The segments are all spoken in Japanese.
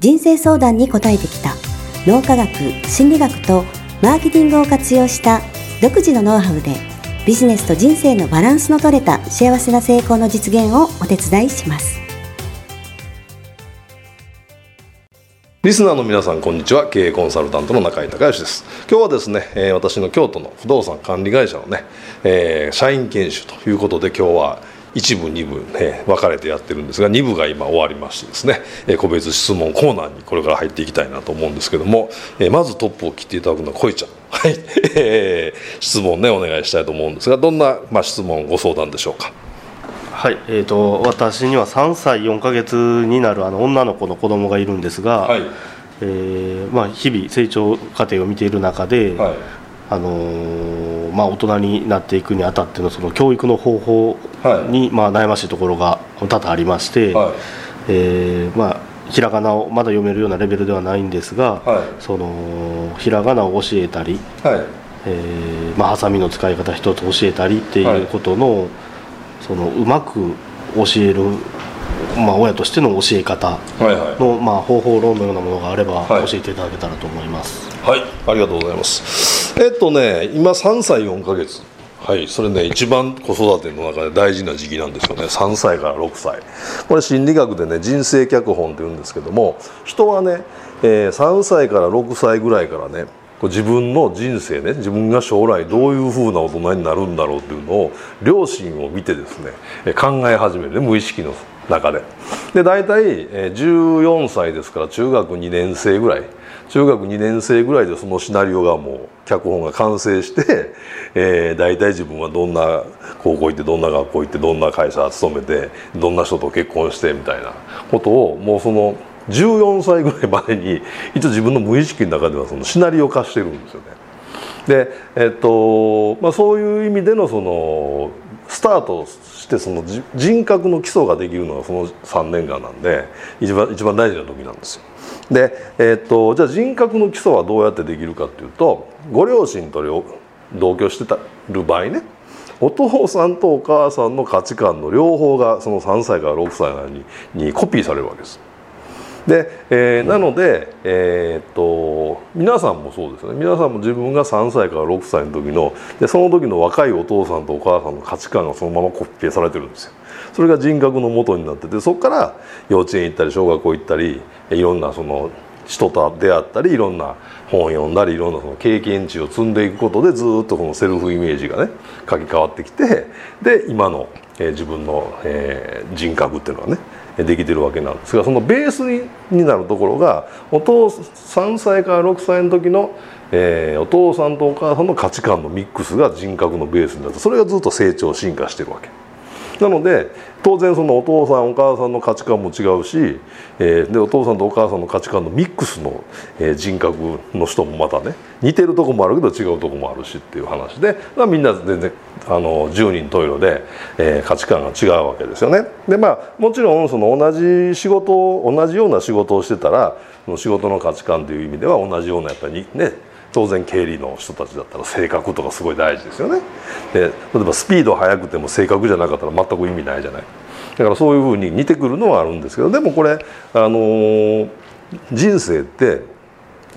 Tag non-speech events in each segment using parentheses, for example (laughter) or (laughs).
人生相談に答えてきた。脳科学心理学とマーケティングを活用した独自のノウハウでビジネスと人生のバランスの取れた幸せな成功の実現をお手伝いします。リスナーの皆さんこんにちは。経営コンサルタントの中井隆義です。今日はですね、私の京都の不動産管理会社のね、えー、社員研修ということで今日は一部二部、ね、分かれてやってるんですが2部が今終わりましてですね、え個別質問コーナーにこれから入っていきたいなと思うんですけども、えまずトップを切っていただくのはこいちゃん。はい、えー、質問ねお願いしたいと思うんですがどんな、まあ、質問ご相談でしょうか？はい、えーと、私には3歳4か月になるあの女の子の子供がいるんですが、はい、えー、まあ、日々成長過程を見ている中で、はい、あのー、まあ、大人になっていくにあたってのその教育の方法に、まあ、悩ましいところが多々ありまして、はい、えー、まあ、ひらがなをまだ読めるようなレベルではないんですが、はい、そのひらがなを教えたり、はい。えーまあ、ハサミの使い方一つ教えたりっていうことの,、そのうまく教える、まあ、親としての教え方の、はいはい、まあ、方法論のようなものがあれば教えていただけたらと思います。はい、ありがとうございます。えっとね、今3歳4か月。はいそれね一番子育ての中で大事な時期なんですよね3歳から6歳これ心理学でね人生脚本って言うんですけども人はね、えー、3歳から6歳ぐらいからね自分の人生ね自分が将来どういうふうな大人になるんだろうっていうのを両親を見てですね考え始めるね無意識の中でで大体14歳ですから中学2年生ぐらい中学2年生ぐらいでそのシナリオがもう脚本が完成して、えー、大体自分はどんな高校行ってどんな学校行ってどんな会社勤めてどんな人と結婚してみたいなことをもうその14歳ぐらいまでに一応自分の無意識の中ではそのシナリオ化してるんですよね。で、えっとまあ、そういう意味でのそのスタートしてその人格の基礎ができるのはその3年間なんで一番一番大事な時なんですよ。で、えー、っとじゃあ人格の基礎はどうやってできるかっていうとご両親と同居してたる場合ねお父さんとお母さんの価値観の両方がその3歳から6歳ににコピーされるわけです。で、えー、なので、えー、っと皆さんもそうですね皆さんも自分が3歳から6歳の時のでその時の若いお父さんとお母さんの価値観がそのままコピペされてるんですよ。それが人格の元になっててそこから幼稚園行ったり小学校行ったりいろんなその人と出会ったりいろんな本を読んだりいろんなその経験値を積んでいくことでずっとこのセルフイメージがね書き換わってきてで今の、えー、自分の、えー、人格っていうのがねできてるわけなんですがそのベースになるところがお父3歳から6歳の時の、えー、お父さんとお母さんの価値観のミックスが人格のベースになってそれがずっと成長進化してるわけ。なので当然そのお父さんお母さんの価値観も違うし、えー、でお父さんとお母さんの価値観のミックスの、えー、人格の人もまたね似てるとこもあるけど違うとこもあるしっていう話で、みんな全然あの十人十色で、えー、価値観が違うわけですよね。でまあもちろんその同じ仕事同じような仕事をしてたらその仕事の価値観という意味では同じようなやっぱりね当然経理の人たちだったら性格とかすごい大事ですよねで例えばスピード速くても正確じゃなかったら全く意味ないじゃないだからそういうふうに似てくるのはあるんですけどでもこれあのー、人生って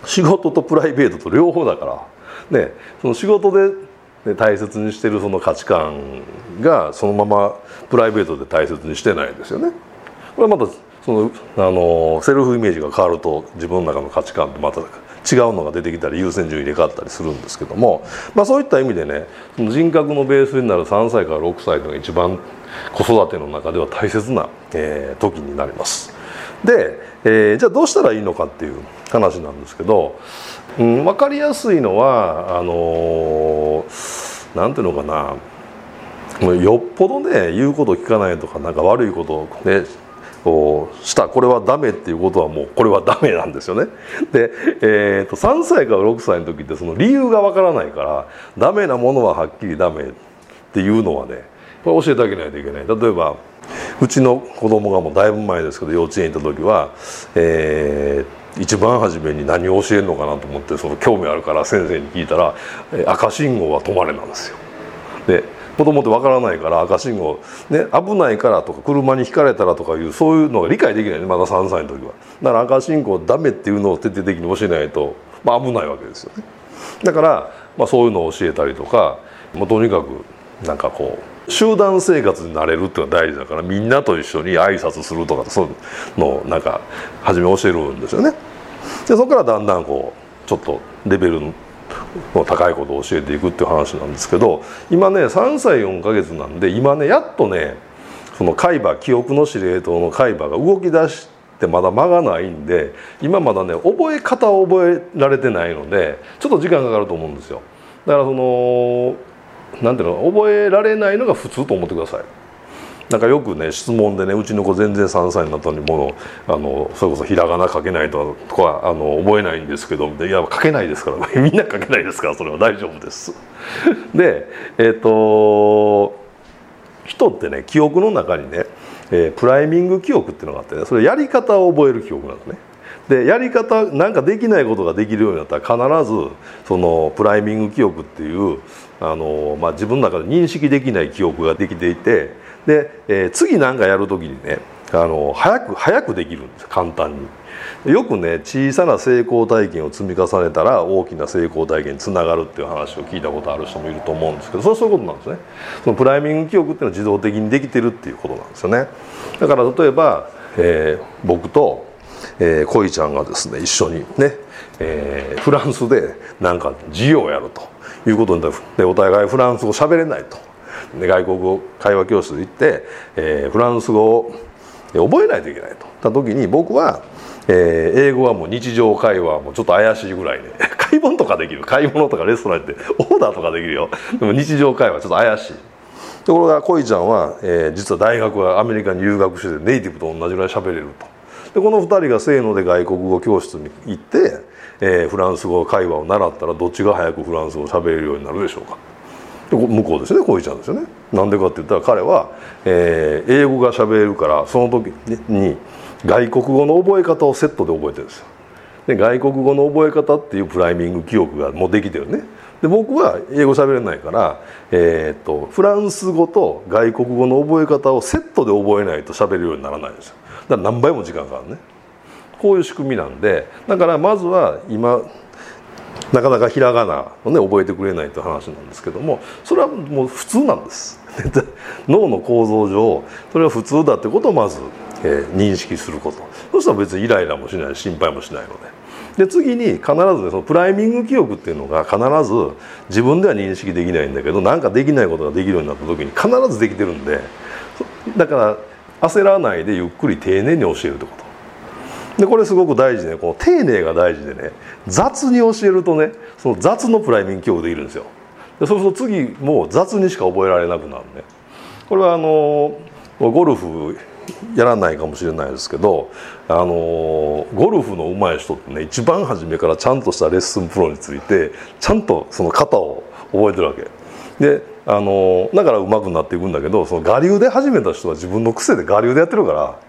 仕事とプライベートと両方だからねその仕事で大切にしてるその価値観がそのままプライベートで大切にしてないですよね。これまたそのあのセルフイメージが変わると自分の中の価値観ってまた違うのが出てきたり優先順位入れ替わったりするんですけども、まあ、そういった意味でね人格のベースになる3歳から6歳のが一番子育ての中では大切な、えー、時になります。で、えー、じゃあどうしたらいいのかっていう話なんですけど、うん、分かりやすいのはあのー、なんていうのかなよっぽどね言うこと聞かないとかなんか悪いことをねしたこれはダメっていうことはもうこれはダメなんですよね。で、えー、と3歳から6歳の時ってその理由がわからないからダメなものははっきりダメっていうのはねこれ教えてあげないといけない。例えばうちの子供がもうだいぶ前ですけど幼稚園行った時は、えー、一番初めに何を教えるのかなと思ってその興味あるから先生に聞いたら「赤信号は止まれ」なんですよ。で子供ってわからないから赤信号、ね、危ないからとか車にひかれたらとかいうそういうのが理解できないねまだ3歳の時は。だから赤信号ダメっていうのを徹底的に教えないと、まあ、危ないわけですよね。だから、まあ、そういうのを教えたりとかもうとにかくなんかこう集団生活になれるっていうのは大事だからみんなと一緒に挨拶するとかそういうのをなんか初め教えるんですよね。でそこからだんだんこうちょっとレベル高いことを教えていくっていう話なんですけど今ね3歳4ヶ月なんで今ねやっとねその海馬記憶の司令塔の海馬が動き出してまだ間がないんで今まだね覚え方を覚えられてないのでちょっと時間かかると思うんですよ。だからその何ていうの覚えられないのが普通と思ってください。なんかよくね質問でねうちの子全然3歳になったのにものあのそれこそひらがな書けないとかあの覚えないんですけどいや書けないですから (laughs) みんな書けないですからそれは大丈夫です。(laughs) でえっ、ー、と人ってね記憶の中にね、えー、プライミング記憶っていうのがあってねそれやり方を覚える記憶なんですね。でやり方なんかできないことができるようになったら必ずそのプライミング記憶っていうあの、まあ、自分の中で認識できない記憶ができていてで、えー、次何かやる時にねあの早く早くできるんです簡単に。よくね小さな成功体験を積み重ねたら大きな成功体験につながるっていう話を聞いたことある人もいると思うんですけどそれはそういうことなんですね。そのプライミング記憶っていうのは自動的にできてるっていうことなんですよね。だから例えば、えー、僕と、えー、恋ちゃんがですね一緒にね、えー、フランスでなんか授業をやるということでお互いフランス語喋れないと。で外国語会話教室行って、えー、フランス語を覚えないといけないと。た時に僕は、えー、英語はもう日常会話もちょっと怪しいぐらいね (laughs) 買い物とかできる。買い物とかレストラン行ってオーダーとかできるよ。でも日常会話ちょっと怪しい。ところが恋ちゃんは、えー、実は大学はアメリカに留学してネイティブと同じぐらい喋れると。でこの2人がせーので外国語教室に行って、えー、フランス語会話を習ったらどっちが早くフランス語を喋れるようになるでしょうか。向こうですねこういちゃんですよね。なんでかって言ったら彼は、えー、英語が喋れるからその時に外国語の覚え方をセットで覚えてるんですよ。で外国語の覚え方っていうプライミング記憶がもうできてるね。で僕は英語喋れないから、えー、っとフランス語と外国語の覚え方をセットで覚えないと喋るようにならないんですよ。だから何倍も時間かかるね。こういう仕組みなんでだからまずは今なかなかひらがなをね覚えてくれないという話なんですけどもそれはもう普通なんです。(laughs) 脳の構造上それは普通だってことをまず、えー、認識すること。そしたら別にイライラもしない心配もしないので。で次に必ずねそのプライミング記憶っていうのが必ず自分では認識できないんだけど何かできないことができるようになった時に必ずできてるんでだから焦らないでゆっくり丁寧に教えるってこと。でこれすごく大事でこの丁寧が大事でね。雑に教えるとねその雑のプライミング教育できるんですよ。でそうすると次もう雑にしか覚えられなくなるね。これはあのゴルフやらないかもしれないですけどあのゴルフの上手い人ってね一番初めからちゃんとしたレッスンプロについてちゃんとその型を覚えてるわけ。であのだから上手くなっていくんだけどその我流で始めた人は自分の癖で我流でやってるから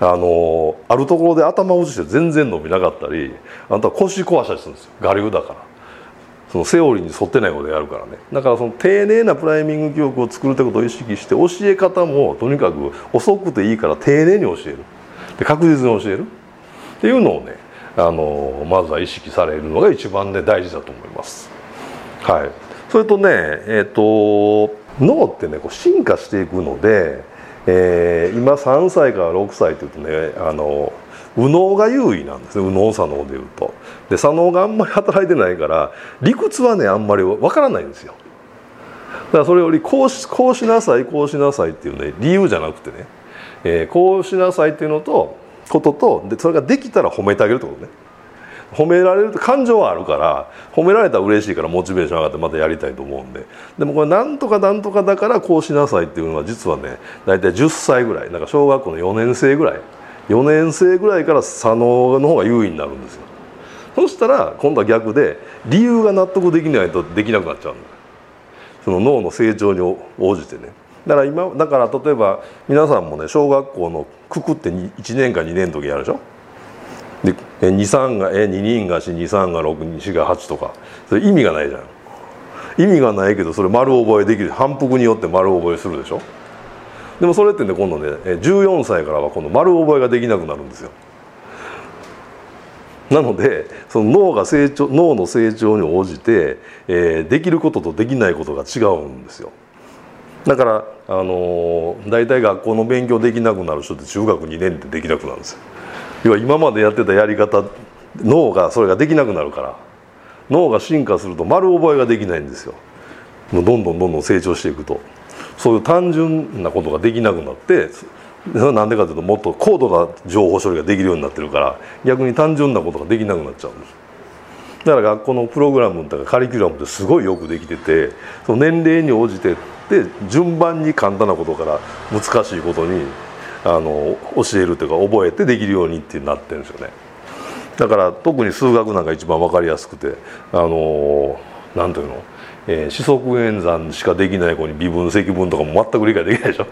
あのあるところで頭を打ちして全然伸びなかったりあんたは腰壊したりするんですよ。我流だから。そのセオリーに沿ってないことやるからね。だからその丁寧なプライミング記憶を作るってことを意識して教え方もとにかく遅くていいから丁寧に教える。で確実に教える。っていうのをねあのまずは意識されるのが一番ね大事だと思います。はい。それとねえっ、ー、と脳ってねこう進化していくのでえー、今3歳から6歳っていうとねあの右脳が優位なんですね。右脳左脳でいうと。で左脳があんまり働いてないから理屈はねあんまりわからないんですよ。だからそれよりこうしこうしなさいこうしなさいっていうね理由じゃなくてね、えー、こうしなさいっていうのとこととでそれができたら褒めてあげるってことね。褒められると感情はあるから褒められたら嬉しいからモチベーション上がってまたやりたいと思うんで。でもこれなんとかなんとかだからこうしなさいっていうのは実はね大体10歳ぐらいなんか小学校の4年生ぐらい4年生ぐらいから左脳の方が優位になるんですよ。そしたら今度は逆で理由が納得できないとできなくなっちゃうんだその脳の成長に応じてね。だから今だから例えば皆さんもね小学校のくくって1年か2年の時やるでしょ？で23がえ2人が423が64が8とか。それ意味がないじゃん。意味がないけどそれ丸覚えできる。反復によって丸覚えするでしょ？でもそれってね今度ね14歳からは今度丸覚えができなくなるんですよ。なのでその脳が成長脳の成長に応じて、えー、できることとできないことが違うんですよ。だからあのー、大体学校の勉強できなくなる人って中学2年でできなくなるんですよ。要は今までやってたやり方脳がそれができなくなるから脳が進化すると丸覚えができないんですよ。もうどんどんどんどん成長していくと。そういう単純なことができなくなってそれは何でかというともっと高度な情報処理ができるようになってるから逆に単純なことができなくなっちゃうんです。だから学校のプログラムとかカリキュラムってすごいよくできててその年齢に応じてで順番に簡単なことから難しいことにあの教えるというか覚えてできるようにってなってるんですよね。だから特に数学なんか一番分かりやすくてあの何ていうの、えー、四則演算しかできない子に微分積分とかも全く理解できないでしょ。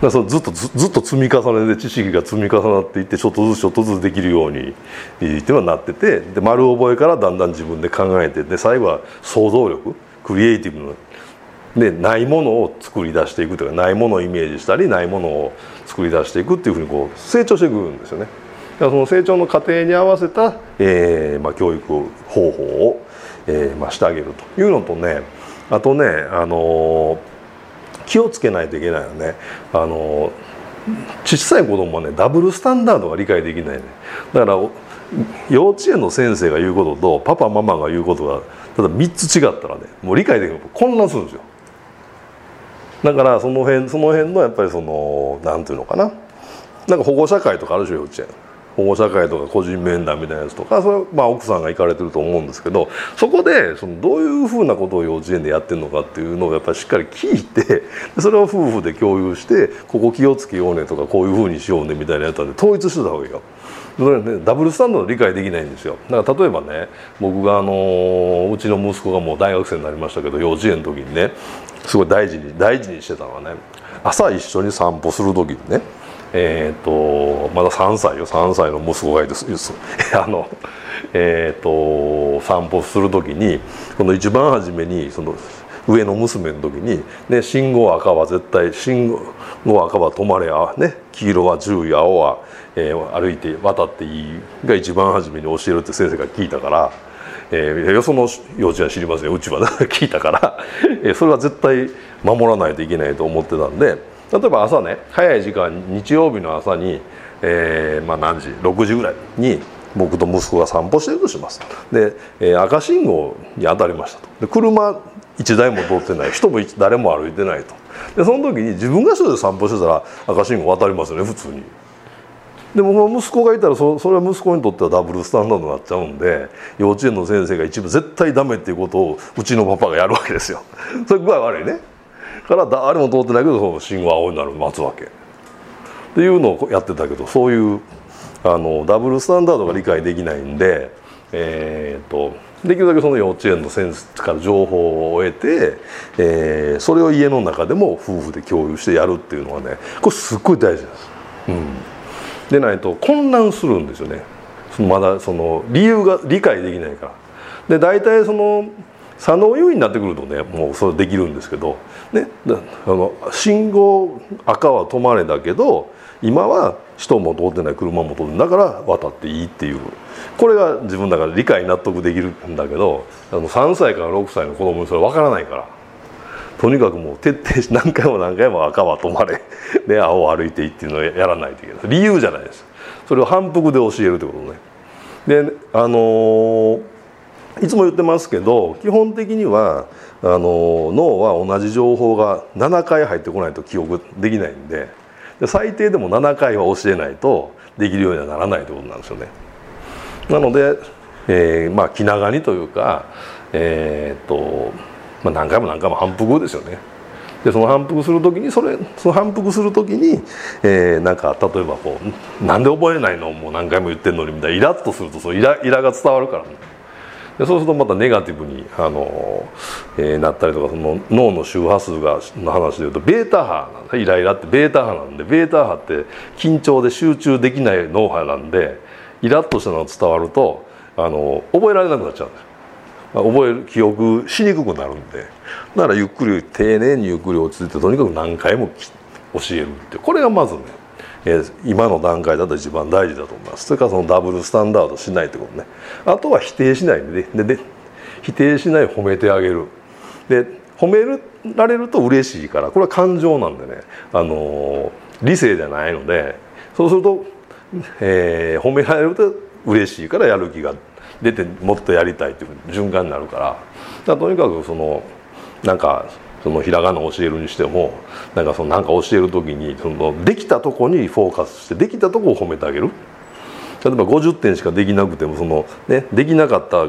だそのずっとずっと積み重ねで知識が積み重なっていってちょっとずつちょっとずつできるようにっていうのはなっててで丸覚えからだんだん自分で考えてで最後は想像力クリエイティブなでないものを作り出していくというかないものをイメージしたりないものを作り出していくっていうふうにこう成長していくんですよね。だからその成長の過程に合わせた、えーまあ、教育方法を、えーまあ、してあげるというのとねあとね、あのー、気をつけないといけないよね。あのー小さい子供はねダブルスタンダードが理解できないねだから幼稚園の先生が言うこととパパママが言うことがただ3つ違ったらねもう理解できる混乱するんですよだからその辺その辺のやっぱりその何ていうのかな。なんか保護者会とかあるでしょ幼稚園。保護者会とか個人面談みたいなやつとかそれまあ奥さんが行かれてると思うんですけどそこでそのどういうふうなことを幼稚園でやってるのかっていうのをやっぱりしっかり聞いてそれを夫婦で共有してここ気をつけようねとかこういうふうにしようねみたいなやつで統一してたわけよ。それねダブルスタンド理解できないんですよだから例えばね僕があのうちの息子がもう大学生になりましたけど幼稚園の時にねすごい大事に大事にしてたのはね朝一緒に散歩する時にねえーと、まだ3歳よ3歳の息子がいて (laughs) あの、えーと、散歩する時にこの一番初めにその上の娘の時に、ね、信号赤は絶対信号赤は止まれや、ね、黄色は注意青は、えー、歩いて渡っていいが一番初めに教えるって先生が聞いたから。えー、よその幼稚園知りませんうちは聞いたから、(laughs) え、それは絶対守らないといけないと思ってたんで例えば朝ね早い時間日曜日の朝に、えー、まあ何時6時ぐらいに僕と息子が散歩してるとします。で、えー、赤信号に当たりましたと。で車1台も通ってない。人も誰も歩いてないと。でその時に自分が一人で散歩してたら赤信号渡りますよね普通に。でも息子がいたらそそれは息子にとってはダブルスタンダードになっちゃうんで幼稚園の先生が一部絶対ダメっていうことをうちのパパがやるわけですよ。それ具合悪いね。から誰も通ってないけどその信号青になる待つわけっていうのをやってたけどそういうあのダブルスタンダードが理解できないんで、えーと、できるだけその幼稚園の先生から情報を得て、えー、それを家の中でも夫婦で共有してやるっていうのはねこれすっごい大事です。うん、でないと混乱するんですよねまだその理由が理解できないから。で大体その左脳優位になってくるとねもうそれできるんですけど、ね、あの信号赤は止まれだけど今は人も通ってない車も通ってだから渡っていいっていう。これが自分だから理解納得できるんだけどあの3歳から6歳の子供にそれ分からないから。とにかくもう徹底し何回も何回も赤は止まれ。で青を歩いていいっていうのをやらないといけない。理由じゃないです。それを反復で教えるってことね。であのーいつも言ってますけど基本的にはあの脳は同じ情報が7回入ってこないと記憶できないんでで最低でも7回は教えないとできるようにはならないということなんですよね。なので、えー、まあ気長にというかえー、っと、まあ、何回も何回も反復ですよねでその反復する時にそれその反復する時に、えー、なんか例えばこう「なんで覚えないの?」もう何回も言ってんのにみたいなイラッとするとそのイライラが伝わるから、ね、でそうするとまたネガティブにあの、えー、なったりとかその脳の周波数がの話でいうとベータ波なんでイライラってベータ波なんでベータ波って緊張で集中できない脳波なんでイラッとしたのが伝わるとあの覚えられなくなっちゃうんです覚える記憶しにくくなるんで。だからゆっくり丁寧にゆっくり落ち着いてとにかく何回も教えるってこれがまずね、え、今の段階だと一番大事だと思います。それからそのダブルスタンダードしないってことね。あとは否定しないででで否定しない褒めてあげる。で褒められると嬉しいからこれは感情なんでね、あのー、理性じゃないのでそうすると、えー、褒められると嬉しいからやる気が出てもっとやりたいっていう循環になるから。だとにかくそのなんかそのひらがなを教えるにしてもなんかそのなんか教える時にそのできたとこにフォーカスしてできたとこを褒めてあげる。例えば50点しかできなくてもその、ね、できなかった、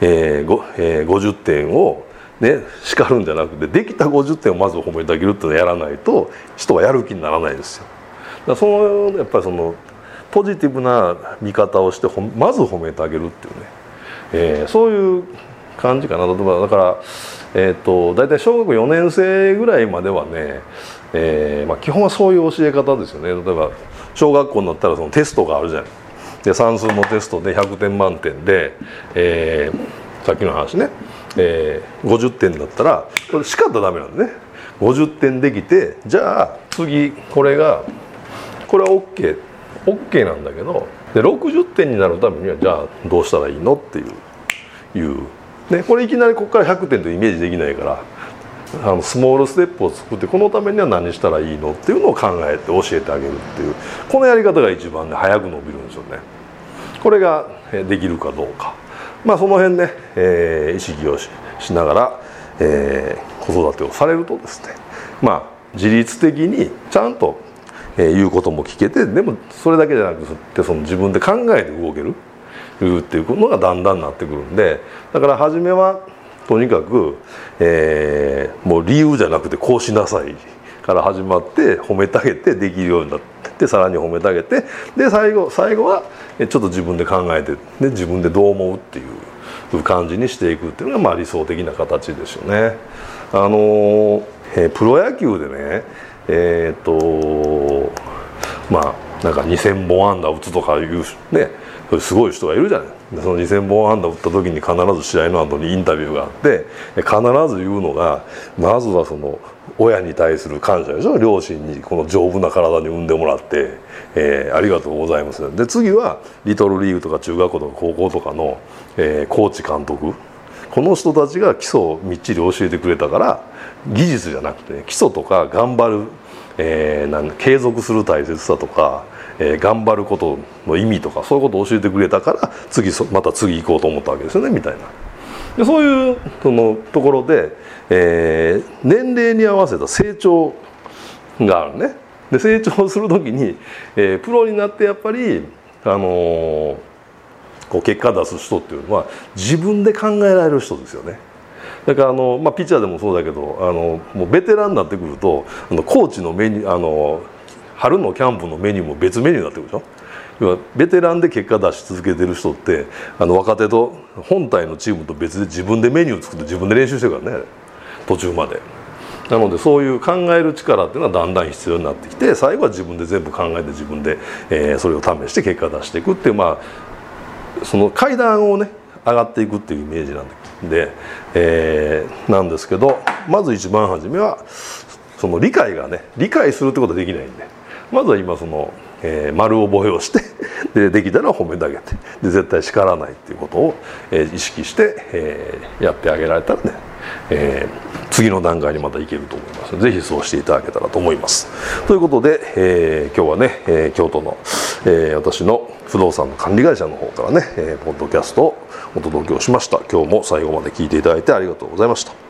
えーえー、50点を、ね、叱るんじゃなくてできた50点をまず褒めてあげるっていうのをやらないと人はやる気にならないですよ。だそのやっぱりそのポジティブな見方をしてまず褒めてあげるっていうね、えー、そういう感じかな。例えばだから、えーと、大体小学4年生ぐらいまではね、えーまあ、基本はそういう教え方ですよね。例えば小学校になったらそのテストがあるじゃないで算数のテストで100点満点で、えー、さっきの話ね、えー、50点だったらこれしかったらダメなんでね。50点できてじゃあ次これがこれは OK OK なんだけどで60点になるためにはじゃあどうしたらいいの？っていういうね、これいきなりここから100点とイメージできないからあのスモールステップを作ってこのためには何したらいいのっていうのを考えて教えてあげるっていうこのやり方が一番ね早く伸びるんですよね。これができるかどうかまあその辺ね、えー、意識をしながら、えー、子育てをされるとですねまあ自律的にちゃんと、えー、言うことも聞けてでもそれだけじゃなくてその自分で考えて動ける。るっていうのがだんだんなってくるんでだから初めはとにかく、えー、もう理由じゃなくてこうしなさいから始まって褒めてあげてできるようになってさらに褒めてあげてで最後最後はちょっと自分で考えてで自分でどう思うっていう感じにしていくっていうのがまあ理想的な形ですよね。あのえー、プロ野球でねえー、っとまあなんか2,000本安打打つとかいうねすごい人がいるじゃない。その2,000本安打打った時に必ず試合の後にインタビューがあって必ず言うのがまずはその親に対する感謝でしょ。両親にこの丈夫な体に産んでもらって、えー、ありがとうございます。で次はリトルリーグとか中学校とか高校とかの、えー、コーチ監督。この人たちが基礎をみっちり教えてくれたから技術じゃなくて基礎とか頑張る、えー、なん継続する大切さとかえ、頑張ることの意味とかそういうことを教えてくれたから次また次行こうと思ったわけですよねみたいなでそういうそのところで、えー、年齢に合わせた成長があるねで成長する時に、えー、プロになってやっぱりあのー、こう結果出す人っていうのは自分で考えられる人ですよね。だからあの、まあ、ピッチャーでもそうだけどあのもうベテランになってくるとあのコーチの目にあの春のキャンプのメニューも別メニューになってくるでしょ？要はベテランで結果出し続けてる人ってあの若手と本体のチームと別で自分でメニュー作って自分で練習してるからね途中まで。なのでそういう考える力っていうのはだんだん必要になってきて最後は自分で全部考えて自分で、えー、それを試して結果出していくっていうまあその階段をね上がっていくっていうイメージなんで、えー、なんですけどまず一番初めはその理解がね理解するってことはできないんで。まずは今その、えー、丸覚えをして (laughs) でできたら褒めてあげてで絶対叱らないっていうことを、えー、意識して、えー、やってあげられたらね、えー、次の段階にまたいけると思います。ぜひそうしていただけたらと思います。ということで、えー、今日はね、えー、京都の、えー、私の不動産の管理会社の方からね、えー、ポッドキャストをお届けをしました。今日も最後まで聞いていただいてありがとうございました。